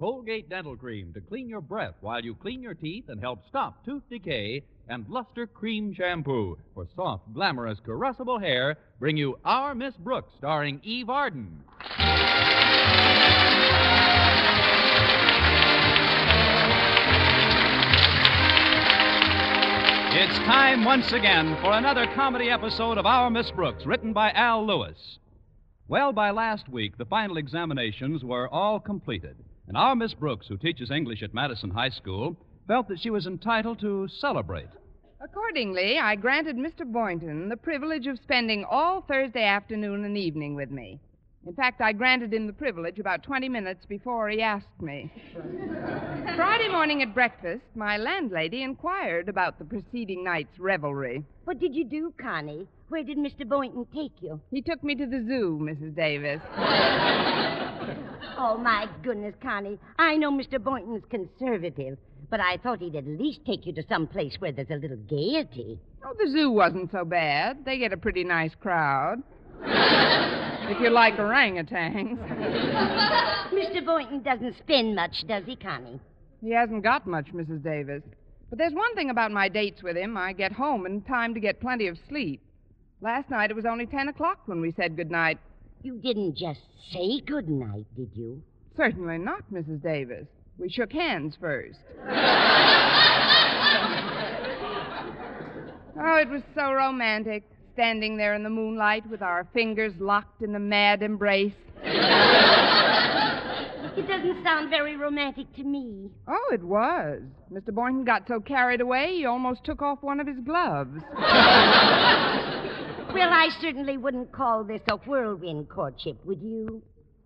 Colgate Dental Cream to clean your breath while you clean your teeth and help stop tooth decay, and Luster Cream Shampoo for soft, glamorous, caressable hair bring you Our Miss Brooks, starring Eve Arden. It's time once again for another comedy episode of Our Miss Brooks, written by Al Lewis. Well, by last week, the final examinations were all completed, and our Miss Brooks, who teaches English at Madison High School, felt that she was entitled to celebrate. Accordingly, I granted Mr. Boynton the privilege of spending all Thursday afternoon and evening with me. In fact, I granted him the privilege about 20 minutes before he asked me. Friday morning at breakfast, my landlady inquired about the preceding night's revelry. What did you do, Connie? Where did Mr. Boynton take you? He took me to the zoo, Mrs. Davis. Oh, my goodness, Connie. I know Mr. Boynton's conservative, but I thought he'd at least take you to some place where there's a little gaiety. Oh, the zoo wasn't so bad. They get a pretty nice crowd. if you like orangutans. Mr. Boynton doesn't spend much, does he, Connie? He hasn't got much, Mrs. Davis. But there's one thing about my dates with him. I get home in time to get plenty of sleep. Last night it was only 10 o'clock when we said good night. You didn't just say good night, did you? Certainly not, Mrs. Davis. We shook hands first. oh, it was so romantic, standing there in the moonlight with our fingers locked in a mad embrace. It doesn't sound very romantic to me. Oh, it was. Mr. Boynton got so carried away he almost took off one of his gloves. Well, I certainly wouldn't call this a whirlwind courtship, would you?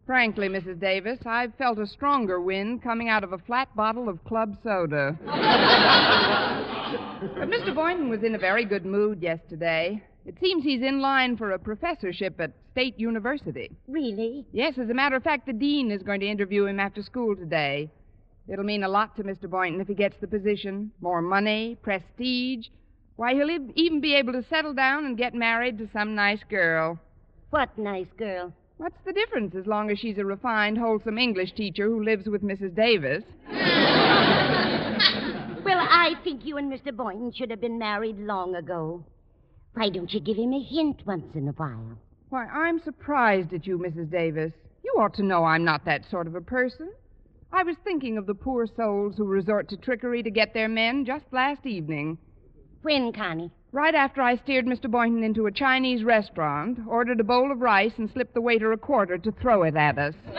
Frankly, Mrs. Davis, I've felt a stronger wind coming out of a flat bottle of club soda. but Mr. Boynton was in a very good mood yesterday. It seems he's in line for a professorship at State University. Really? Yes, as a matter of fact, the dean is going to interview him after school today. It'll mean a lot to Mr. Boynton if he gets the position. More money, prestige. Why, he'll even be able to settle down and get married to some nice girl. What nice girl? What's the difference as long as she's a refined, wholesome English teacher who lives with Mrs. Davis? Well, I think you and Mr. Boynton should have been married long ago. Why don't you give him a hint once in a while? Why, I'm surprised at you, Mrs. Davis. You ought to know I'm not that sort of a person. I was thinking of the poor souls who resort to trickery to get their men just last evening. When, Connie? Right after I steered Mr. Boynton into a Chinese restaurant, ordered a bowl of rice, and slipped the waiter a quarter to throw it at us.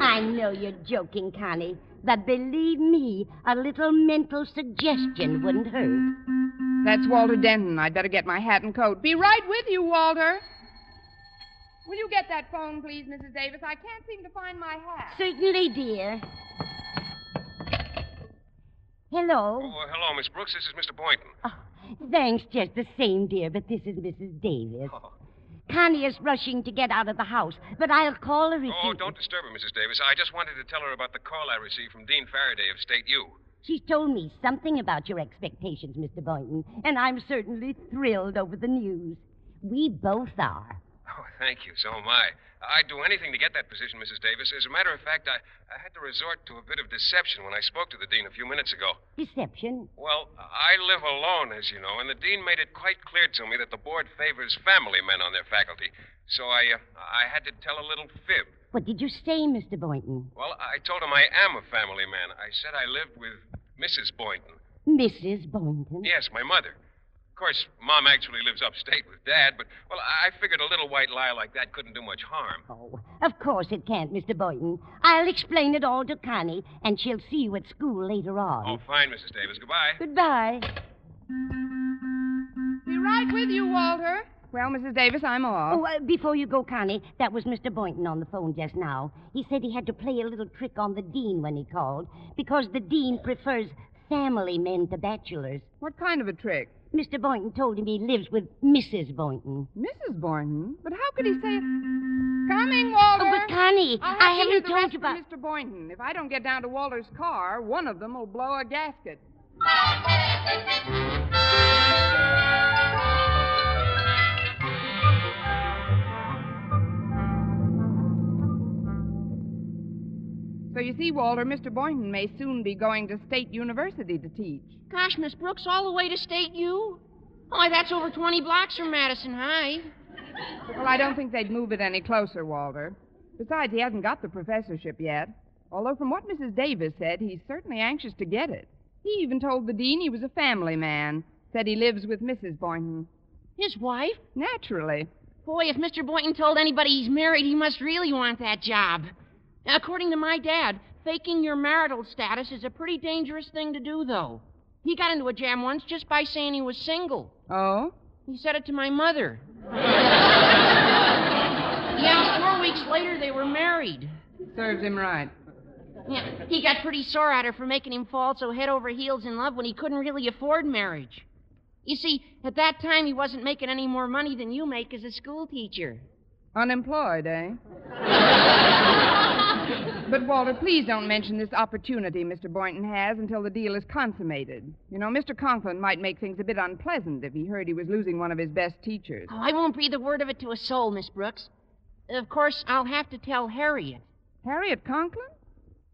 I know you're joking, Connie, but believe me, a little mental suggestion wouldn't hurt. That's Walter Denton. I'd better get my hat and coat. Be right with you, Walter. Will you get that phone, please, Mrs. Davis? I can't seem to find my hat. Certainly, dear. Hello. Oh, uh, hello, Miss Brooks. This is Mr. Boynton. Oh, thanks, just the same, dear, but this is Mrs. Davis. Oh. Connie is rushing to get out of the house, but I'll call her if Oh, don't disturb her, Mrs. Davis. I just wanted to tell her about the call I received from Dean Faraday of State U. She's told me something about your expectations, Mr. Boynton, and I'm certainly thrilled over the news. We both are. Oh, thank you. So am I. I'd do anything to get that position, Mrs. Davis. As a matter of fact, I, I had to resort to a bit of deception when I spoke to the dean a few minutes ago. Deception? Well, I live alone, as you know, and the dean made it quite clear to me that the board favors family men on their faculty. So I, uh, I had to tell a little fib. What did you say, Mr. Boynton? Well, I told him I am a family man. I said I lived with Mrs. Boynton. Mrs. Boynton? Yes, my mother. Of course, Mom actually lives upstate with Dad, but, well, I figured a little white lie like that couldn't do much harm. Oh, of course it can't, Mr. Boynton. I'll explain it all to Connie, and she'll see you at school later on. Oh, fine, Mrs. Davis. Goodbye. Goodbye. Be right with you, Walter. Well, Mrs. Davis, I'm off. Oh, uh, before you go, Connie, that was Mr. Boynton on the phone just now. He said he had to play a little trick on the dean when he called, because the dean prefers family men to bachelors. What kind of a trick? Mr. Boynton told him he lives with Mrs. Boynton. Mrs. Boynton? But how could he say it? Coming, Walter. Oh, but Connie, I'll have I to haven't the told you about. Mr. Boynton. If I don't get down to Walter's car, one of them will blow a gasket. So you see, Walter, Mr. Boynton may soon be going to State University to teach. Gosh, Miss Brooks, all the way to State U? Why, that's over 20 blocks from Madison High. Well, I don't think they'd move it any closer, Walter. Besides, he hasn't got the professorship yet. Although, from what Mrs. Davis said, he's certainly anxious to get it. He even told the dean he was a family man. Said he lives with Mrs. Boynton. His wife? Naturally. Boy, if Mr. Boynton told anybody he's married, he must really want that job. According to my dad, faking your marital status is a pretty dangerous thing to do, though. He got into a jam once just by saying he was single. Oh? He said it to my mother. yeah, four weeks later, they were married. Serves him right. Yeah, he got pretty sore at her for making him fall so head over heels in love when he couldn't really afford marriage. You see, at that time, he wasn't making any more money than you make as a school teacher. Unemployed, eh? but, Walter, please don't mention this opportunity Mr. Boynton has until the deal is consummated. You know, Mr. Conklin might make things a bit unpleasant if he heard he was losing one of his best teachers. Oh, I won't breathe a word of it to a soul, Miss Brooks. Of course, I'll have to tell Harriet. Harriet Conklin?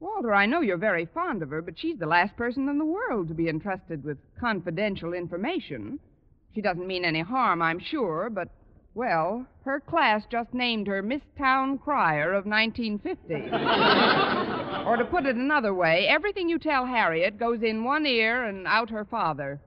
Walter, I know you're very fond of her, but she's the last person in the world to be entrusted with confidential information. She doesn't mean any harm, I'm sure, but, well, her class just named her Miss Town Crier of 1950. or to put it another way, everything you tell Harriet goes in one ear and out her father.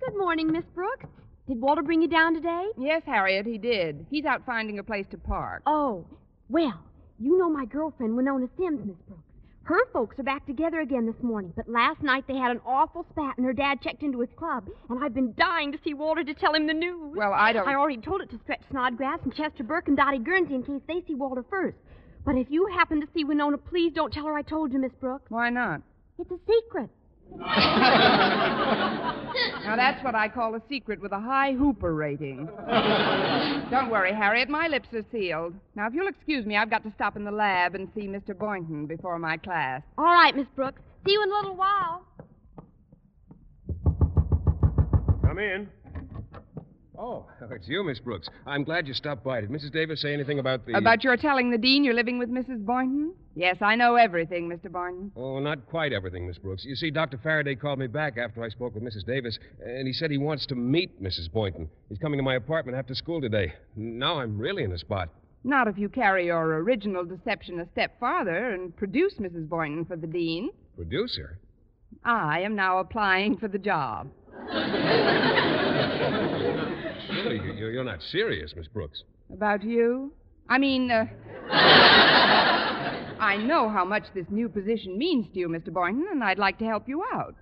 Good morning, Miss Brooks. Did Walter bring you down today? Yes, Harriet, he did. He's out finding a place to park. Oh, well, you know my girlfriend, Winona Sims, Miss Brooks. Her folks are back together again this morning, but last night they had an awful spat and her dad checked into his club, and I've been dying to see Walter to tell him the news. Well, I don't. I already told it to Stretch Snodgrass and Chester Burke and Dottie Guernsey in case they see Walter first. But if you happen to see Winona, please don't tell her I told you, Miss Brooks. Why not? It's a secret. Now, that's what I call a secret with a high Hooper rating. Don't worry, Harriet. My lips are sealed. Now, if you'll excuse me, I've got to stop in the lab and see Mr. Boynton before my class. All right, Miss Brooks. See you in a little while. Come in. Oh, it's you, Miss Brooks. I'm glad you stopped by. Did Mrs. Davis say anything about the. About your telling the dean you're living with Mrs. Boynton? Yes, I know everything, Mr. Boynton. Oh, not quite everything, Miss Brooks. You see, Dr. Faraday called me back after I spoke with Mrs. Davis, and he said he wants to meet Mrs. Boynton. He's coming to my apartment after school today. Now I'm really in a spot. Not if you carry your original deception a step farther and produce Mrs. Boynton for the dean. Producer? I am now applying for the job. You're not serious, Miss Brooks. About you? I mean, uh, I know how much this new position means to you, Mr. Boynton, and I'd like to help you out.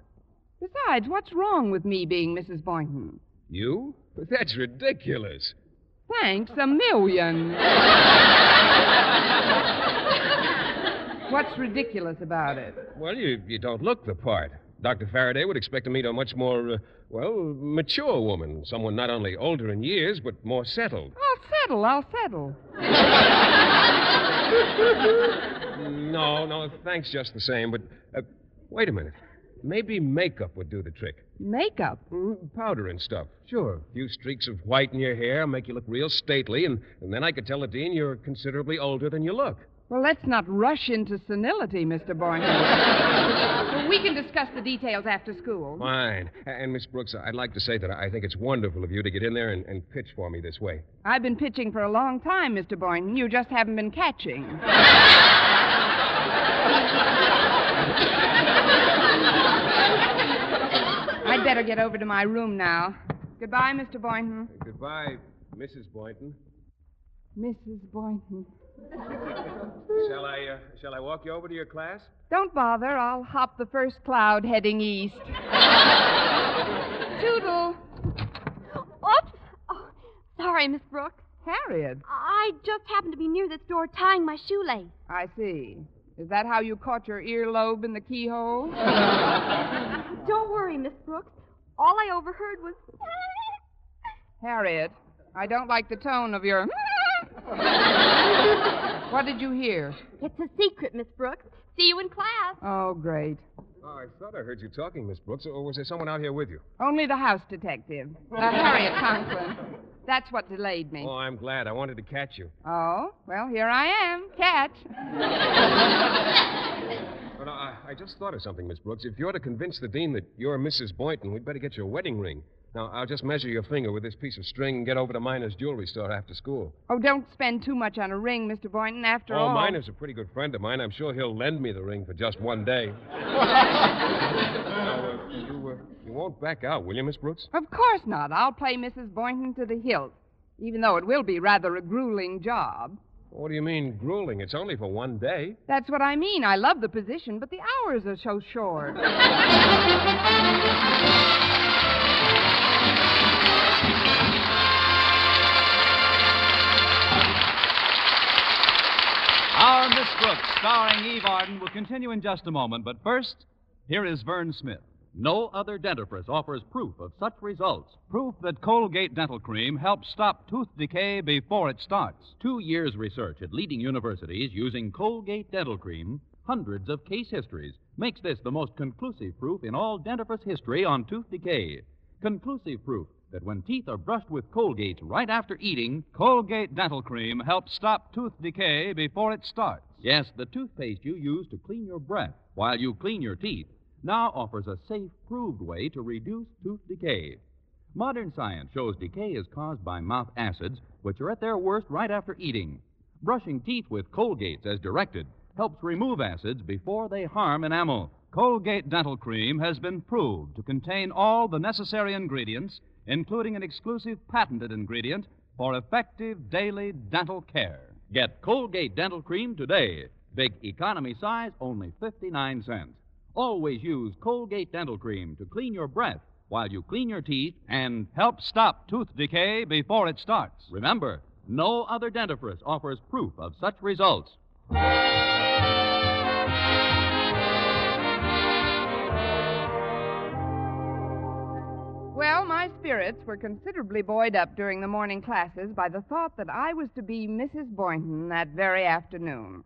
Besides, what's wrong with me being Mrs. Boynton? You? That's ridiculous. Thanks a million. What's ridiculous about it? Well, you, you don't look the part. Dr. Faraday would expect to meet a much more, uh, well, mature woman. Someone not only older in years, but more settled. I'll settle, I'll settle. No, no, thanks just the same. But uh, wait a minute. Maybe makeup would do the trick. Makeup. Mm, powder and stuff. Sure. A few streaks of white in your hair make you look real stately, and, and then I could tell the dean you're considerably older than you look. Well, let's not rush into senility, Mr. Boynton. We can discuss the details after school. Fine. And, Miss Brooks, I'd like to say that I think it's wonderful of you to get in there and, and pitch for me this way. I've been pitching for a long time, Mr. Boynton. You just haven't been catching. I'd better get over to my room now. Goodbye, Mr. Boynton. Goodbye, Mrs. Boynton. Mrs. Boynton. Shall I, uh, shall I walk you over to your class? Don't bother. I'll hop the first cloud heading east. Toodle. Oops. Oh, sorry, Miss Brooks. Harriet. I just happened to be near this door tying my shoelace. I see. Is that how you caught your earlobe in the keyhole? Don't worry, Miss Brooks. All I overheard was. Harriet, I don't like the tone of your. what did you hear? It's a secret, Miss Brooks. See you in class. Oh, great. Oh, I thought I heard you talking, Miss Brooks. Or was there someone out here with you? Only the house detective, uh, Harriet Conklin. That's what delayed me. Oh, I'm glad. I wanted to catch you. Oh, well, here I am. Catch. But I, I just thought of something, Miss Brooks. If you're to convince the dean that you're Mrs. Boynton, we'd better get your wedding ring. Now, I'll just measure your finger with this piece of string and get over to Miner's jewelry store after school. Oh, don't spend too much on a ring, Mr. Boynton. After all. oh, all. Miner's a pretty good friend of mine. I'm sure he'll lend me the ring for just one day. now, uh, you, uh, you won't back out, will you, Miss Brooks? Of course not. I'll play Mrs. Boynton to the hilt, even though it will be rather a grueling job. What do you mean, grueling? It's only for one day. That's what I mean. I love the position, but the hours are so short. Our Miss Brooks, starring Eve Arden, will continue in just a moment. But first, here is Verne Smith. No other dentifrice offers proof of such results. Proof that Colgate Dental Cream helps stop tooth decay before it starts. Two years' research at leading universities using Colgate Dental Cream, hundreds of case histories, makes this the most conclusive proof in all dentifrice history on tooth decay. Conclusive proof that when teeth are brushed with Colgate right after eating, Colgate Dental Cream helps stop tooth decay before it starts. yes, the toothpaste you use to clean your breath while you clean your teeth now offers a safe, proved way to reduce tooth decay. Modern science shows decay is caused by mouth acids, which are at their worst right after eating. Brushing teeth with Colgates as directed helps remove acids before they harm enamel. Colgate Dental Cream has been proved to contain all the necessary ingredients, including an exclusive patented ingredient for effective daily dental care. Get Colgate Dental Cream today. Big economy size, only 59 cents. Always use Colgate Dental Cream to clean your breath while you clean your teeth and Help stop tooth decay before it starts. remember, no other dentifrice offers proof of such results. Spirits were considerably buoyed up during the morning classes by the thought that I was to be Mrs. Boynton that very afternoon.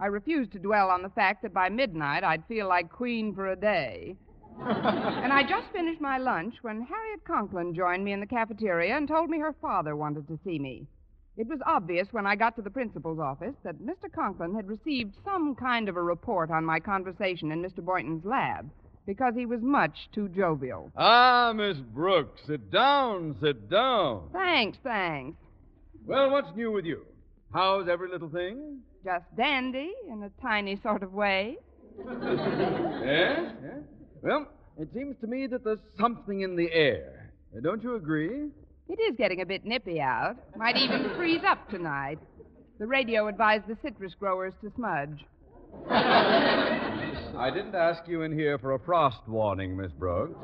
I refused to dwell on the fact that by midnight I'd feel like queen for a day. and I just finished my lunch when Harriet Conklin joined me in the cafeteria and told me her father wanted to see me. It was obvious when I got to the principal's office that Mr. Conklin had received some kind of a report on my conversation in Mr. Boynton's lab because he was much too jovial. Ah, Miss Brooks, sit down, sit down. Thanks, thanks. Well, what's new with you? How's every little thing? Just dandy in a tiny sort of way. Yes? yes? Well, it seems to me that there's something in the air. Uh, Don't you agree? It is getting a bit nippy out. Might even freeze up tonight. The radio advised the citrus growers to smudge. I didn't ask you in here for a frost warning, Miss Brooks.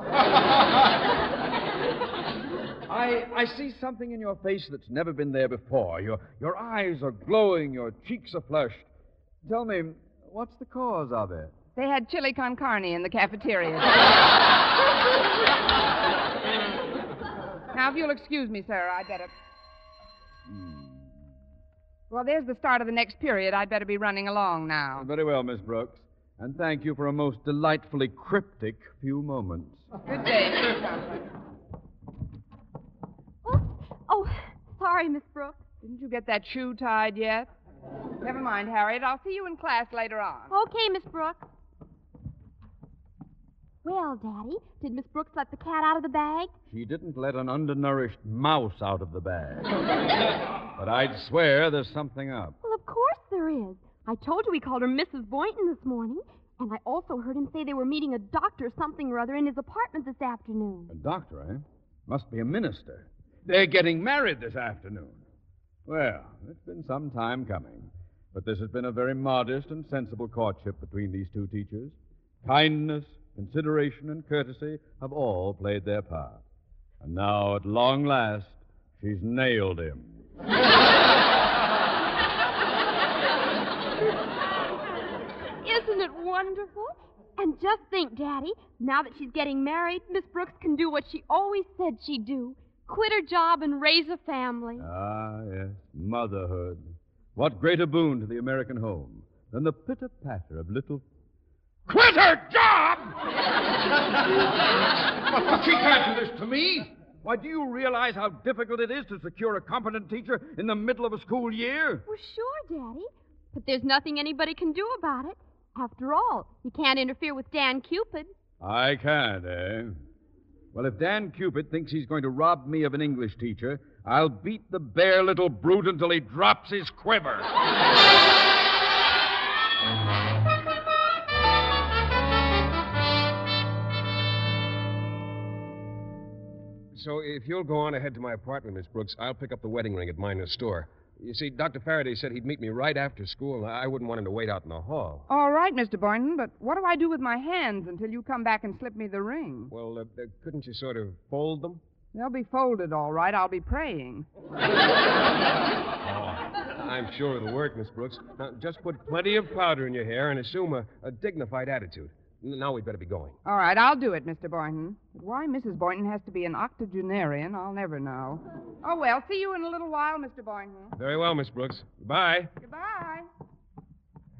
I, I see something in your face that's never been there before. Your, your eyes are glowing, your cheeks are flushed. Tell me, what's the cause of it? They had chili con carne in the cafeteria. now, if you'll excuse me, sir, I'd better. Hmm. Well, there's the start of the next period. I'd better be running along now. Very well, Miss Brooks. And thank you for a most delightfully cryptic few moments. Good day, Mr. Conklin. Oh, oh, sorry, Miss Brooks. Didn't you get that shoe tied yet? Never mind, Harriet. I'll see you in class later on. Okay, Miss Brooks. Well, Daddy, did Miss Brooks let the cat out of the bag? She didn't let an undernourished mouse out of the bag. but I'd swear there's something up. Well, of course there is. I told you we called her Mrs. Boynton this morning. And I also heard him say they were meeting a doctor something or other in his apartment this afternoon. A doctor, eh? Must be a minister. They're getting married this afternoon. Well, it's been some time coming. But this has been a very modest and sensible courtship between these two teachers. Kindness, consideration, and courtesy have all played their part. And now, at long last, she's nailed him. Isn't it wonderful? And just think, Daddy, now that she's getting married, Miss Brooks can do what she always said she'd do quit her job and raise a family. Ah, yes, motherhood. What greater boon to the American home than the pitter patter of little. Quit her job? but she can't do this to me. Why, do you realize how difficult it is to secure a competent teacher in the middle of a school year? Well, sure, Daddy. But there's nothing anybody can do about it. After all, you can't interfere with Dan Cupid. I can't, eh? Well, if Dan Cupid thinks he's going to rob me of an English teacher, I'll beat the bare little brute until he drops his quiver. So if you'll go on ahead to my apartment, Miss Brooks, I'll pick up the wedding ring at Miner's store. You see, Dr. Faraday said he'd meet me right after school, I wouldn't want him to wait out in the hall. All right, Mr. Boynton, but what do I do with my hands until you come back and slip me the ring? Well, uh, uh, couldn't you sort of fold them? They'll be folded all right. I'll be praying. I'm sure it'll work, Miss Brooks. Now, just put plenty of powder in your hair and assume a, a dignified attitude. Now we'd better be going. All right, I'll do it, Mr. Boynton. But why Mrs. Boynton has to be an octogenarian, I'll never know. Oh, well, see you in a little while, Mr. Boynton. Very well, Miss Brooks. Goodbye. Goodbye.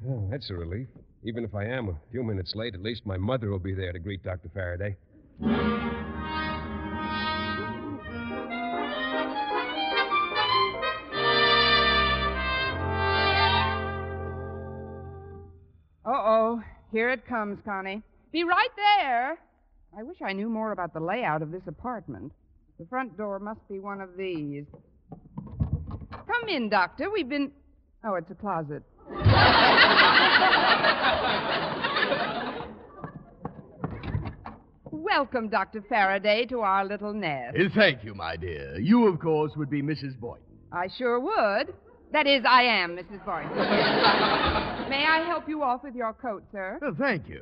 Oh, that's a relief. Even if I am a few minutes late, at least my mother will be there to greet Dr. Faraday. Here it comes, Connie. Be right there. I wish I knew more about the layout of this apartment. The front door must be one of these. Come in, Doctor. We've been. Oh, it's a closet. Welcome, Dr. Faraday, to our little nest. Uh, Thank you, my dear. You, of course, would be Mrs. Boynton. I sure would. That is, I am Mrs. Boynton. May I help you off with your coat, sir? Well, thank you.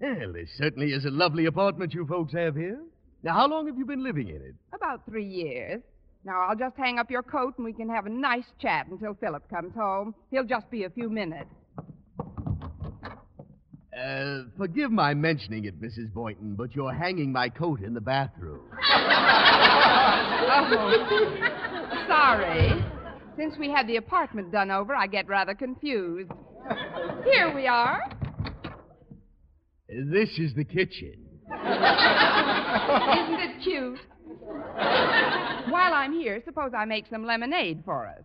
Well, this certainly is a lovely apartment you folks have here. Now, how long have you been living in it? About three years. Now, I'll just hang up your coat and we can have a nice chat until Philip comes home. He'll just be a few minutes. Uh, forgive my mentioning it, Mrs. Boynton, but you're hanging my coat in the bathroom. Oh, sorry. Since we had the apartment done over, I get rather confused. Here we are. This is the kitchen. Isn't it cute? While I'm here, suppose I make some lemonade for us.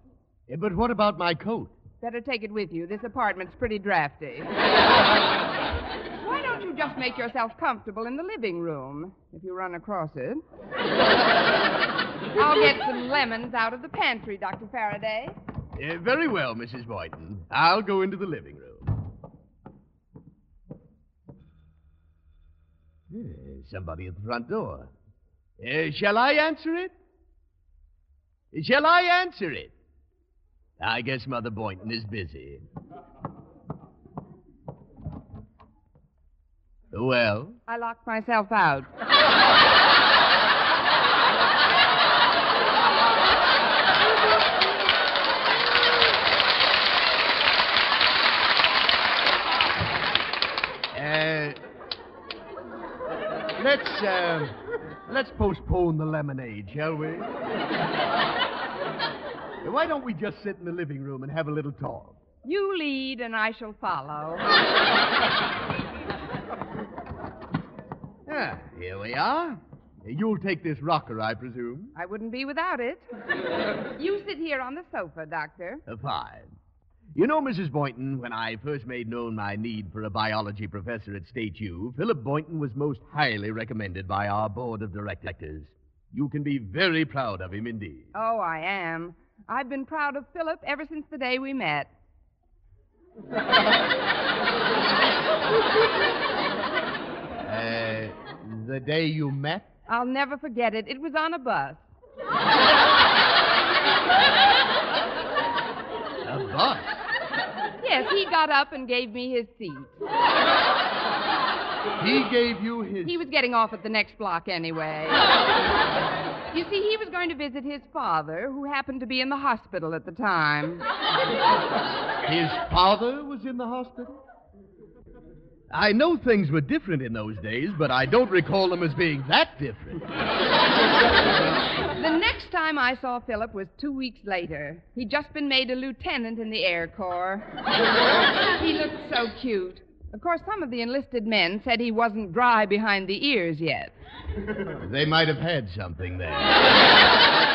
Eh, But what about my coat? Better take it with you. This apartment's pretty drafty. Why don't you just make yourself comfortable in the living room if you run across it? I'll get some lemons out of the pantry, Dr. Faraday. Eh, very well, Mrs. Boynton. I'll go into the living room. Eh, somebody at the front door. Eh, shall I answer it? Shall I answer it? I guess Mother Boynton is busy. Well, I locked myself out. let's uh, let's postpone the lemonade, shall we? Why don't we just sit in the living room and have a little talk? You lead, and I shall follow. Ah, here we are. You'll take this rocker, I presume. I wouldn't be without it. You sit here on the sofa, Doctor. Uh, fine. You know, Mrs. Boynton, when I first made known my need for a biology professor at State U, Philip Boynton was most highly recommended by our board of directors. You can be very proud of him indeed. Oh, I am. I've been proud of Philip ever since the day we met. Uh, the day you met? I'll never forget it. It was on a bus. A bus. Yes, he got up and gave me his seat. He gave you his. He was getting off at the next block anyway. You see, he was going to visit his father, who happened to be in the hospital at the time. His father was in the hospital? I know things were different in those days, but I don't recall them as being that different. The next time I saw Philip was two weeks later. He'd just been made a lieutenant in the Air Corps. he looked so cute. Of course, some of the enlisted men said he wasn't dry behind the ears yet. They might have had something there.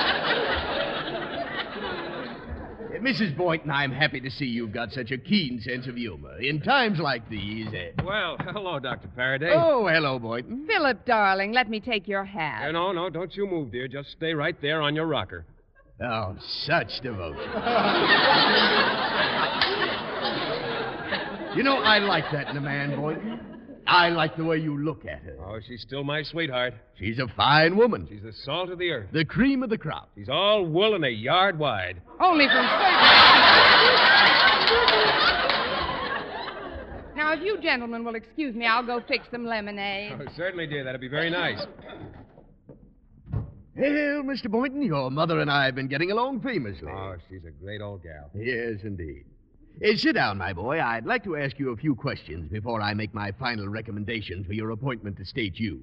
Uh, Mrs. Boynton, I'm happy to see you've got such a keen sense of humor. In times like these. Uh... Well, hello, Dr. Faraday. Oh, hello, Boynton. Philip, darling, let me take your hat. Uh, no, no, don't you move, dear. Just stay right there on your rocker. Oh, such devotion. you know, I like that in a man, Boynton. I like the way you look at her. Oh, she's still my sweetheart. She's a fine woman. She's the salt of the earth. The cream of the crop. She's all wool and a yard wide. Only from certain. now, if you gentlemen will excuse me, I'll go fix some lemonade. Oh, certainly, dear. That'd be very nice. Well, Mr. Boynton, your mother and I have been getting along famously. Oh, she's a great old gal. Yes, indeed. Uh, sit down, my boy. I'd like to ask you a few questions before I make my final recommendation for your appointment to State U.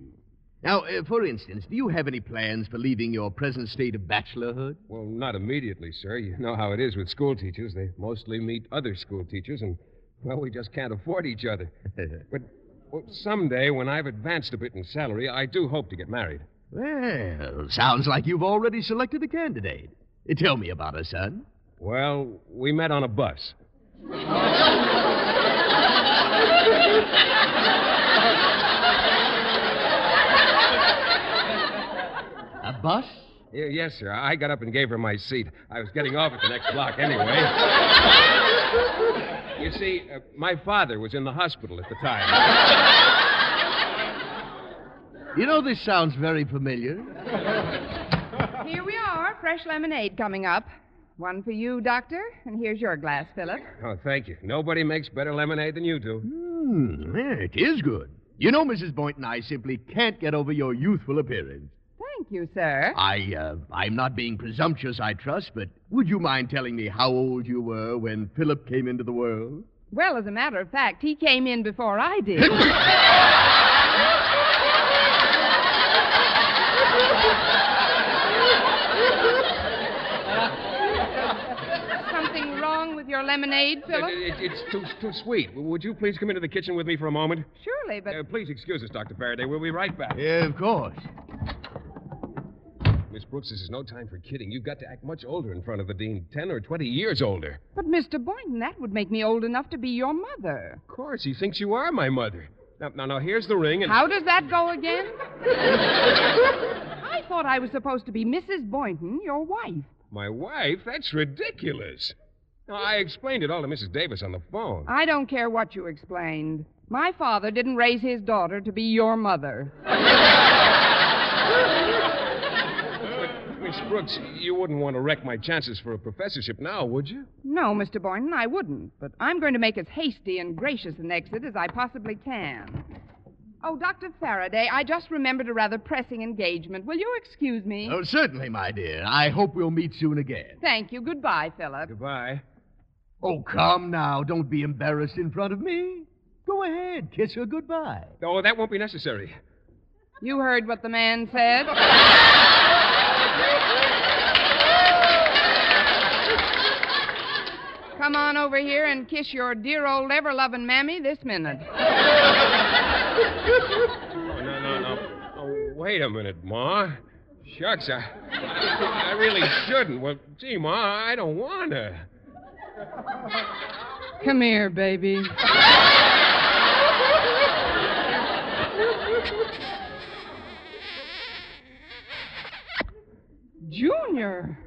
Now, uh, for instance, do you have any plans for leaving your present state of bachelorhood? Well, not immediately, sir. You know how it is with school teachers. They mostly meet other school teachers, and, well, we just can't afford each other. but well, someday, when I've advanced a bit in salary, I do hope to get married. Well, sounds like you've already selected a candidate. Uh, Tell me about her, son. Well, we met on a bus. A bus? Y- yes, sir. I got up and gave her my seat. I was getting off at the next block anyway. you see, uh, my father was in the hospital at the time. You know, this sounds very familiar. Here we are, fresh lemonade coming up. One for you, Doctor, and here's your glass, Philip. Oh, thank you. Nobody makes better lemonade than you do. Hmm, yeah, it is good. You know, Mrs. Boynton, I simply can't get over your youthful appearance. Thank you, sir. I, uh, I'm not being presumptuous, I trust, but would you mind telling me how old you were when Philip came into the world? Well, as a matter of fact, he came in before I did. Something wrong with your lemonade, It- Philip? it- it's too, too sweet. Would you please come into the kitchen with me for a moment? Surely, but Uh, please excuse us, Dr. Faraday. We'll be right back. Yeah, of course. Miss Brooks, this is no time for kidding. You've got to act much older in front of the dean, 10 or 20 years older. but Mr. Boynton, that would make me old enough to be your mother. Of course, he thinks you are my mother. Now, now, now here's the ring, and. How does that go again? I thought I was supposed to be Mrs. Boynton, your wife. My wife? That's ridiculous. Now, I explained it all to Mrs. Davis on the phone. I don't care what you explained. My father didn't raise his daughter to be your mother. Miss Brooks, you wouldn't want to wreck my chances for a professorship now, would you? No, Mr. Boynton, I wouldn't. But I'm going to make as hasty and gracious an exit as I possibly can. Oh, Dr. Faraday, I just remembered a rather pressing engagement. Will you excuse me? Oh, certainly, my dear. I hope we'll meet soon again. Thank you. Goodbye, Philip. Goodbye. Oh, come now. Don't be embarrassed in front of me. Go ahead. Kiss her goodbye. Oh, that won't be necessary. You heard what the man said. Come on over here and kiss your dear old ever loving mammy this minute. Oh, no, no, no. Oh, wait a minute, Ma. Shucks, I, I really shouldn't. Well, gee, Ma, I don't want to. Come here, baby. Junior.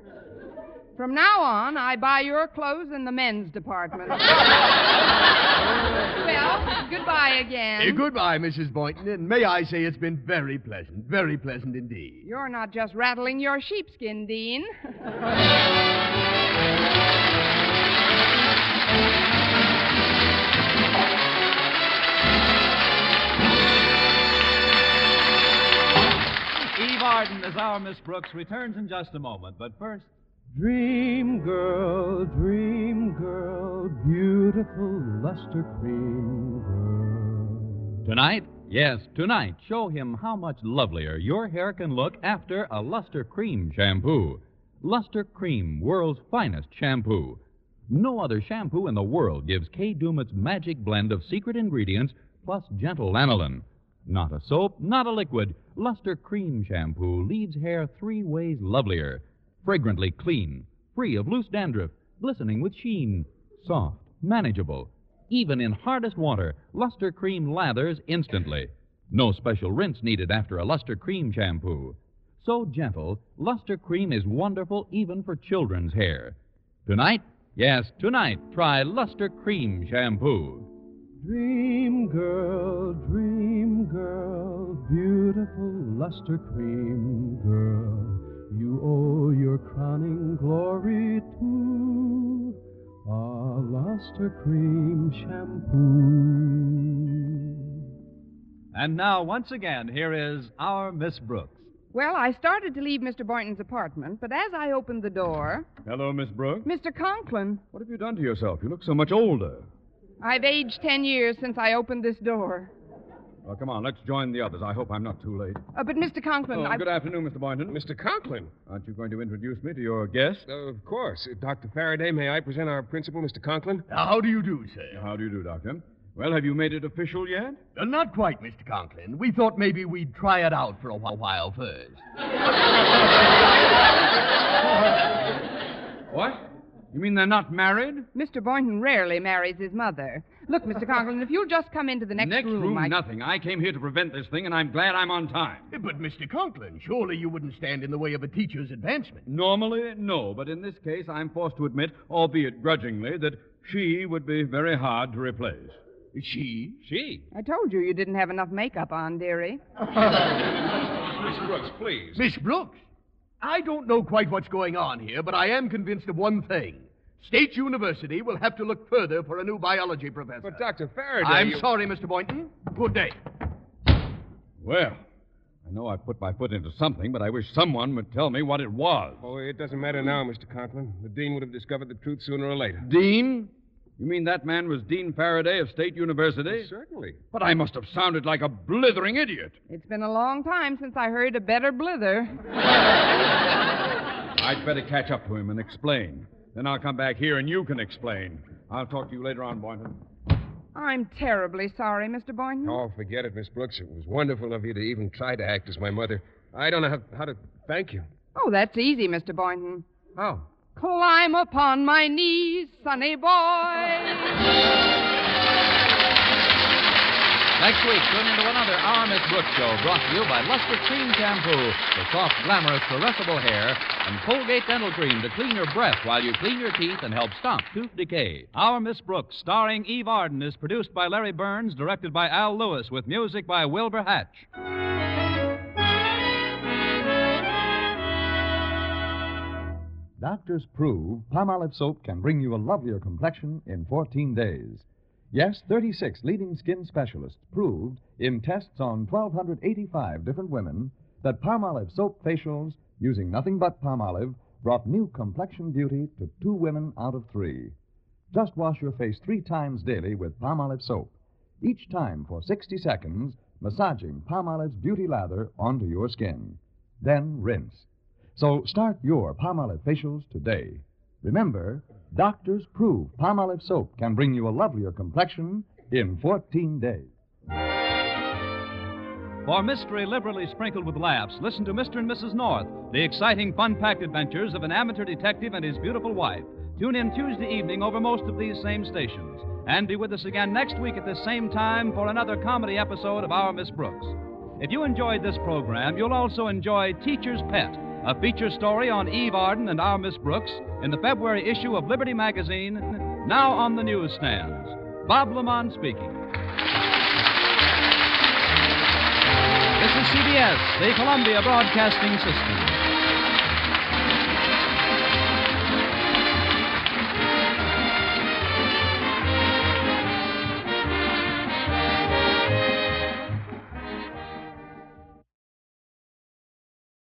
From now on, I buy your clothes in the men's department. well, goodbye again. Eh, goodbye, Mrs. Boynton, and may I say it's been very pleasant, very pleasant indeed. You're not just rattling your sheepskin, Dean. Eve Arden as our Miss Brooks returns in just a moment. But first, Dream girl, dream girl, beautiful luster cream girl. tonight, yes, tonight, show him how much lovelier your hair can look after a Luster Cream shampoo. Luster Cream, world's finest shampoo. No other shampoo in the world gives Kay Daumit's magic blend of secret ingredients plus gentle lanolin. Not a soap, not a liquid. Luster Cream Shampoo leaves hair three ways lovelier. Fragrantly clean, free of loose dandruff, glistening with sheen, soft, manageable. Even in hardest water, Luster Cream lathers instantly. No special rinse needed after a Luster Cream shampoo. So gentle, Luster Cream is wonderful even for children's hair. Tonight, yes, tonight, try Luster Cream shampoo. Dream girl, dream girl, beautiful luster cream girl, you owe your crowning glory to a luster cream shampoo. And now, once again, here is our Miss Brooks. Well, I started to leave Mr. Boynton's apartment, but as I opened the door, Hello, Miss Brooks. Mr. Conklin, What have you done to yourself? You look so much older. I've aged ten years since I opened this door. Well, come on, let's join the others. I hope I'm not too late. Uh, but, Mr. Conklin, Oh, I... good afternoon, Mr. Boynton. Mr. Conklin. Aren't you going to introduce me to your guest? Uh, of course. Uh, Dr. Faraday, may I present our principal, Mr. Conklin? How do you do, sir? How do you do, Doctor? Well, have you made it official yet? Uh, not quite, Mr. Conklin. We thought maybe we'd try it out for a while first. What? You mean they're not married? Mr. Boynton rarely marries his mother. Look, Mr. Conklin, if you'll just come into the next, room. Next room, room, I... nothing. I came here to prevent this thing, and I'm glad I'm on time. Uh, But, Mr. Conklin, surely you wouldn't stand in the way of a teacher's advancement. Normally, no, but in this case, I'm forced to admit, albeit grudgingly, that she would be very hard to replace. She? She. I told you you didn't have enough makeup on, dearie. Miss Brooks, please. Miss Brooks? I don't know quite what's going on here, but I am convinced of one thing. State University will have to look further for a new biology professor. But, Dr. Faraday. I'm you- sorry, Mr. Boynton. Good day. Well, I know I put my foot into something, but I wish someone would tell me what it was. Oh, it doesn't matter now, Mr. Conklin. The dean would have discovered the truth sooner or later. Dean? You mean that man was Dean Faraday of State University? Certainly. But I must have sounded like a blithering idiot. It's been a long time since I heard a better blither. I'd better catch up to him and explain. Then I'll come back here and you can explain. I'll talk to you later on, Boynton. I'm terribly sorry, Mr. Boynton. Oh, forget it, Miss Brooks. It was wonderful of you to even try to act as my mother. I don't know how, how to thank you. Oh, that's easy, Mr. Boynton. How? Climb upon my knees, sonny boy. Next week, tune into another Our Miss Brooks show brought to you by Luster Cream Shampoo for soft, glamorous, caressable hair and Colgate Dental Cream to clean your breath while you clean your teeth and help stop tooth decay. Our Miss Brooks, starring Eve Arden, is produced by Larry Berns, directed by Al Lewis, with music by Wilbur Hatch. Doctors prove Palmolive soap can bring you a lovelier complexion in 14 days. Yes, 36 leading skin specialists proved in tests on 1,285 different women that Palmolive soap facials using nothing but Palmolive brought new complexion beauty to two women out of three. Just wash your face three times daily with Palmolive soap, each time for 60 seconds, massaging Palmolive's beauty lather onto your skin. Then rinse. So start your Palmolive facials today. Remember, doctors prove Palmolive soap can bring you a lovelier complexion in 14 days. For mystery liberally sprinkled with laughs, listen to Mr. and Mrs. North, the exciting, fun packed adventures of an amateur detective and his beautiful wife. Tune in Tuesday evening over most of these same stations. And be with us again next week at the same time for another comedy episode of Our Miss Brooks. If you enjoyed this program, you'll also enjoy Teacher's Pet, a feature story on Eve Arden and Our Miss Brooks in the February issue of Liberty Magazine, now on the newsstands. Bob LeMond speaking. This is CBS, the Columbia Broadcasting System.